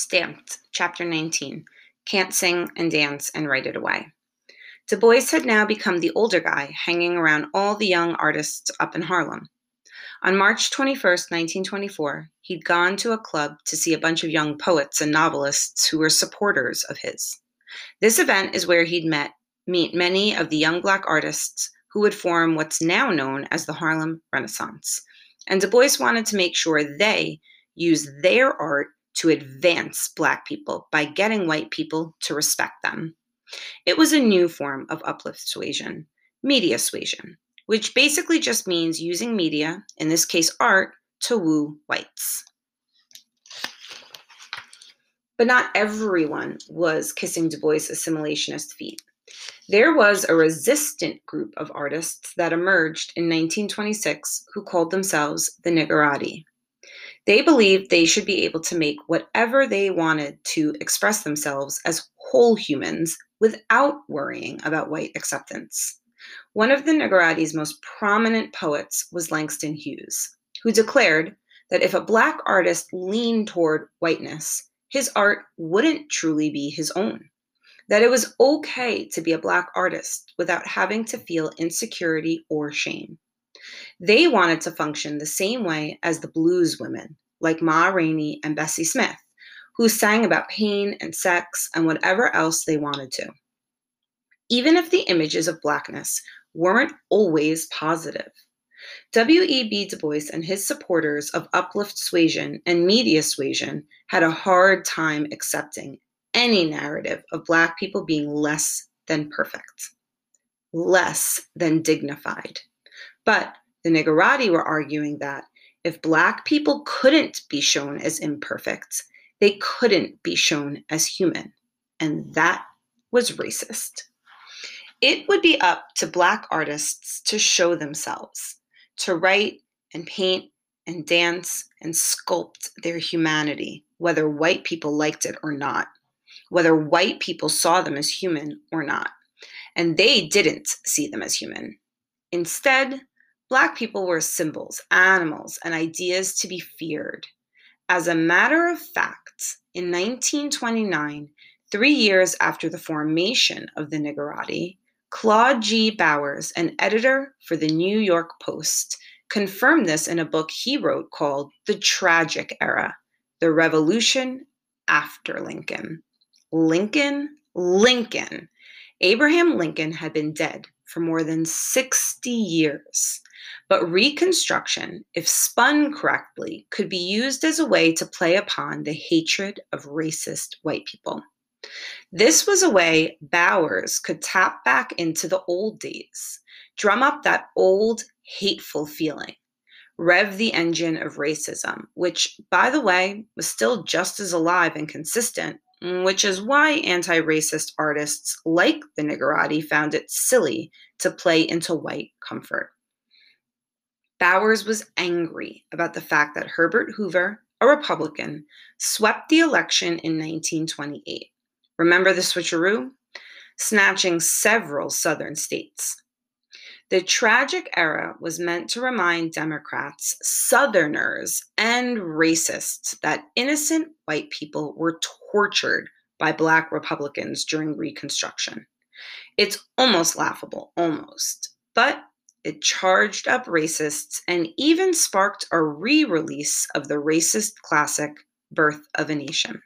Stamped, Chapter 19 Can't Sing and Dance and Write It Away. Du Bois had now become the older guy hanging around all the young artists up in Harlem. On March 21, 1924, he'd gone to a club to see a bunch of young poets and novelists who were supporters of his. This event is where he'd met meet many of the young black artists who would form what's now known as the Harlem Renaissance. And Du Bois wanted to make sure they use their art to advance black people by getting white people to respect them. It was a new form of uplift suasion, media suasion, which basically just means using media, in this case art, to woo whites. But not everyone was kissing Du Bois' assimilationist feet. There was a resistant group of artists that emerged in 1926 who called themselves the Niggerati. They believed they should be able to make whatever they wanted to express themselves as whole humans without worrying about white acceptance. One of the Niggerati's most prominent poets was Langston Hughes, who declared that if a black artist leaned toward whiteness, his art wouldn't truly be his own. That it was okay to be a black artist without having to feel insecurity or shame. They wanted to function the same way as the blues women, like Ma Rainey and Bessie Smith, who sang about pain and sex and whatever else they wanted to. Even if the images of blackness weren't always positive. W.E.B. Du Bois and his supporters of uplift suasion and media suasion had a hard time accepting any narrative of Black people being less than perfect, less than dignified. But the Niggerati were arguing that if Black people couldn't be shown as imperfect, they couldn't be shown as human. And that was racist. It would be up to Black artists to show themselves, to write and paint and dance and sculpt their humanity, whether white people liked it or not, whether white people saw them as human or not. And they didn't see them as human. Instead, Black people were symbols, animals, and ideas to be feared. As a matter of fact, in 1929, three years after the formation of the Niggerati, Claude G. Bowers, an editor for the New York Post, confirmed this in a book he wrote called The Tragic Era The Revolution After Lincoln. Lincoln, Lincoln. Abraham Lincoln had been dead for more than 60 years. But Reconstruction, if spun correctly, could be used as a way to play upon the hatred of racist white people. This was a way Bowers could tap back into the old days, drum up that old hateful feeling, rev the engine of racism, which, by the way, was still just as alive and consistent Mm, which is why anti racist artists like the Niggerati found it silly to play into white comfort. Bowers was angry about the fact that Herbert Hoover, a Republican, swept the election in 1928. Remember the switcheroo? Snatching several Southern states. The tragic era was meant to remind Democrats, Southerners, and racists that innocent white people were tortured by Black Republicans during Reconstruction. It's almost laughable, almost. But it charged up racists and even sparked a re release of the racist classic Birth of a Nation.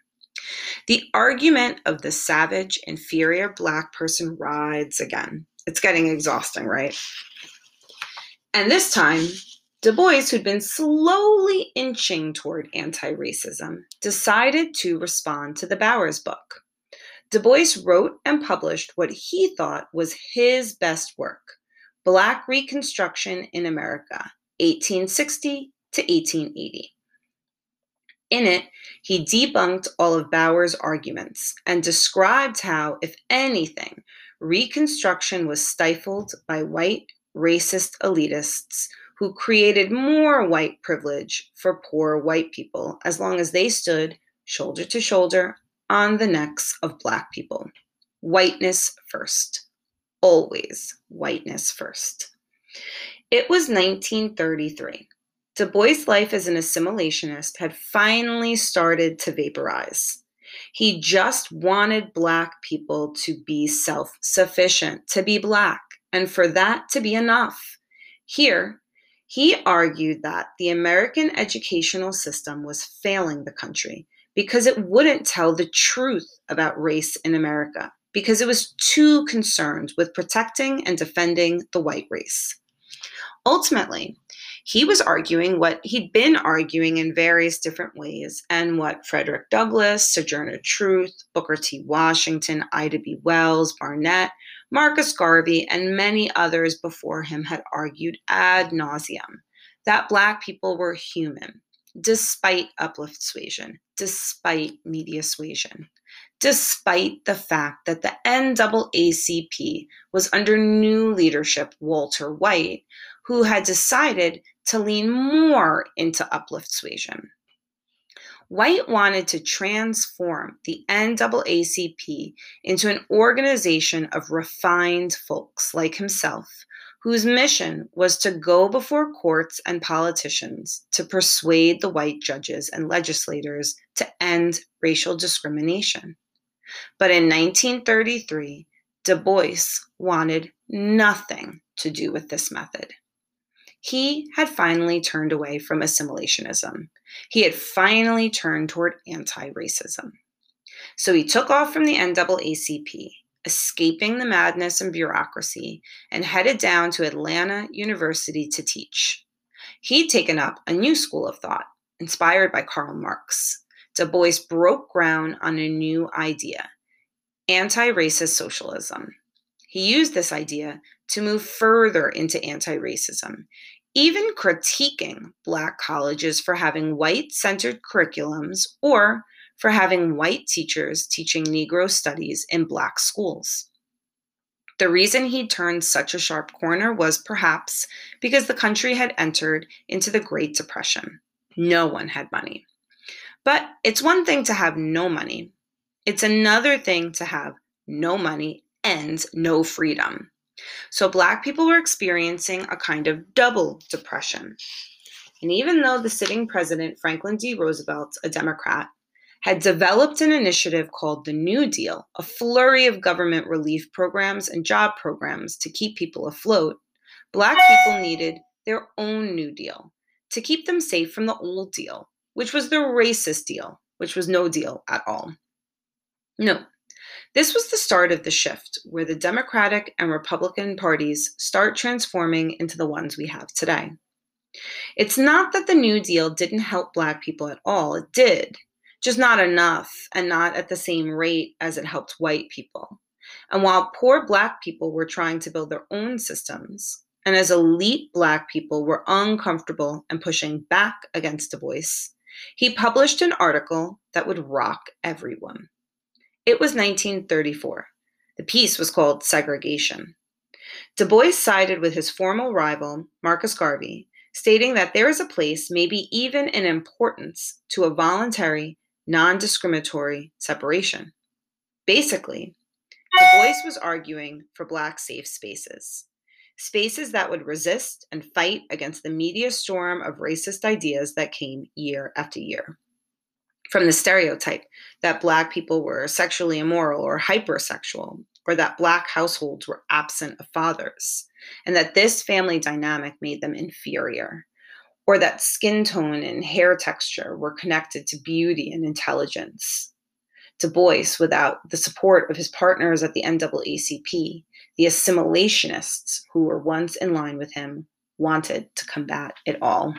The argument of the savage, inferior Black person rides again. It's getting exhausting, right? And this time, Du Bois, who'd been slowly inching toward anti racism, decided to respond to the Bowers book. Du Bois wrote and published what he thought was his best work Black Reconstruction in America, 1860 to 1880. In it, he debunked all of Bowers' arguments and described how, if anything, Reconstruction was stifled by white racist elitists who created more white privilege for poor white people as long as they stood shoulder to shoulder on the necks of black people. Whiteness first. Always whiteness first. It was 1933. Du Bois' life as an assimilationist had finally started to vaporize. He just wanted Black people to be self sufficient, to be Black, and for that to be enough. Here, he argued that the American educational system was failing the country because it wouldn't tell the truth about race in America, because it was too concerned with protecting and defending the white race. Ultimately, he was arguing what he'd been arguing in various different ways and what Frederick Douglass, Sojourner Truth, Booker T. Washington, Ida B. Wells, Barnett, Marcus Garvey, and many others before him had argued ad nauseum that Black people were human, despite uplift suasion, despite media suasion, despite the fact that the NAACP was under new leadership, Walter White, who had decided to lean more into uplift suasion. White wanted to transform the NAACP into an organization of refined folks like himself, whose mission was to go before courts and politicians to persuade the white judges and legislators to end racial discrimination. But in 1933, Du Bois wanted nothing to do with this method. He had finally turned away from assimilationism. He had finally turned toward anti racism. So he took off from the NAACP, escaping the madness and bureaucracy, and headed down to Atlanta University to teach. He'd taken up a new school of thought, inspired by Karl Marx. Du Bois broke ground on a new idea anti racist socialism. He used this idea to move further into anti racism, even critiquing Black colleges for having white centered curriculums or for having white teachers teaching Negro studies in Black schools. The reason he turned such a sharp corner was perhaps because the country had entered into the Great Depression. No one had money. But it's one thing to have no money, it's another thing to have no money and no freedom. So, Black people were experiencing a kind of double depression. And even though the sitting president, Franklin D. Roosevelt, a Democrat, had developed an initiative called the New Deal, a flurry of government relief programs and job programs to keep people afloat, Black people needed their own New Deal to keep them safe from the old deal, which was the racist deal, which was no deal at all. No, this was the start of the shift where the Democratic and Republican parties start transforming into the ones we have today. It's not that the New Deal didn't help Black people at all, it did, just not enough and not at the same rate as it helped white people. And while poor Black people were trying to build their own systems, and as elite Black people were uncomfortable and pushing back against Du Bois, he published an article that would rock everyone. It was 1934. The piece was called Segregation. Du Bois sided with his former rival, Marcus Garvey, stating that there is a place, maybe even an importance, to a voluntary, non discriminatory separation. Basically, Du Bois was arguing for Black safe spaces, spaces that would resist and fight against the media storm of racist ideas that came year after year from the stereotype that Black people were sexually immoral or hypersexual, or that Black households were absent of fathers, and that this family dynamic made them inferior, or that skin tone and hair texture were connected to beauty and intelligence. Du Bois, without the support of his partners at the NAACP, the assimilationists who were once in line with him, wanted to combat it all.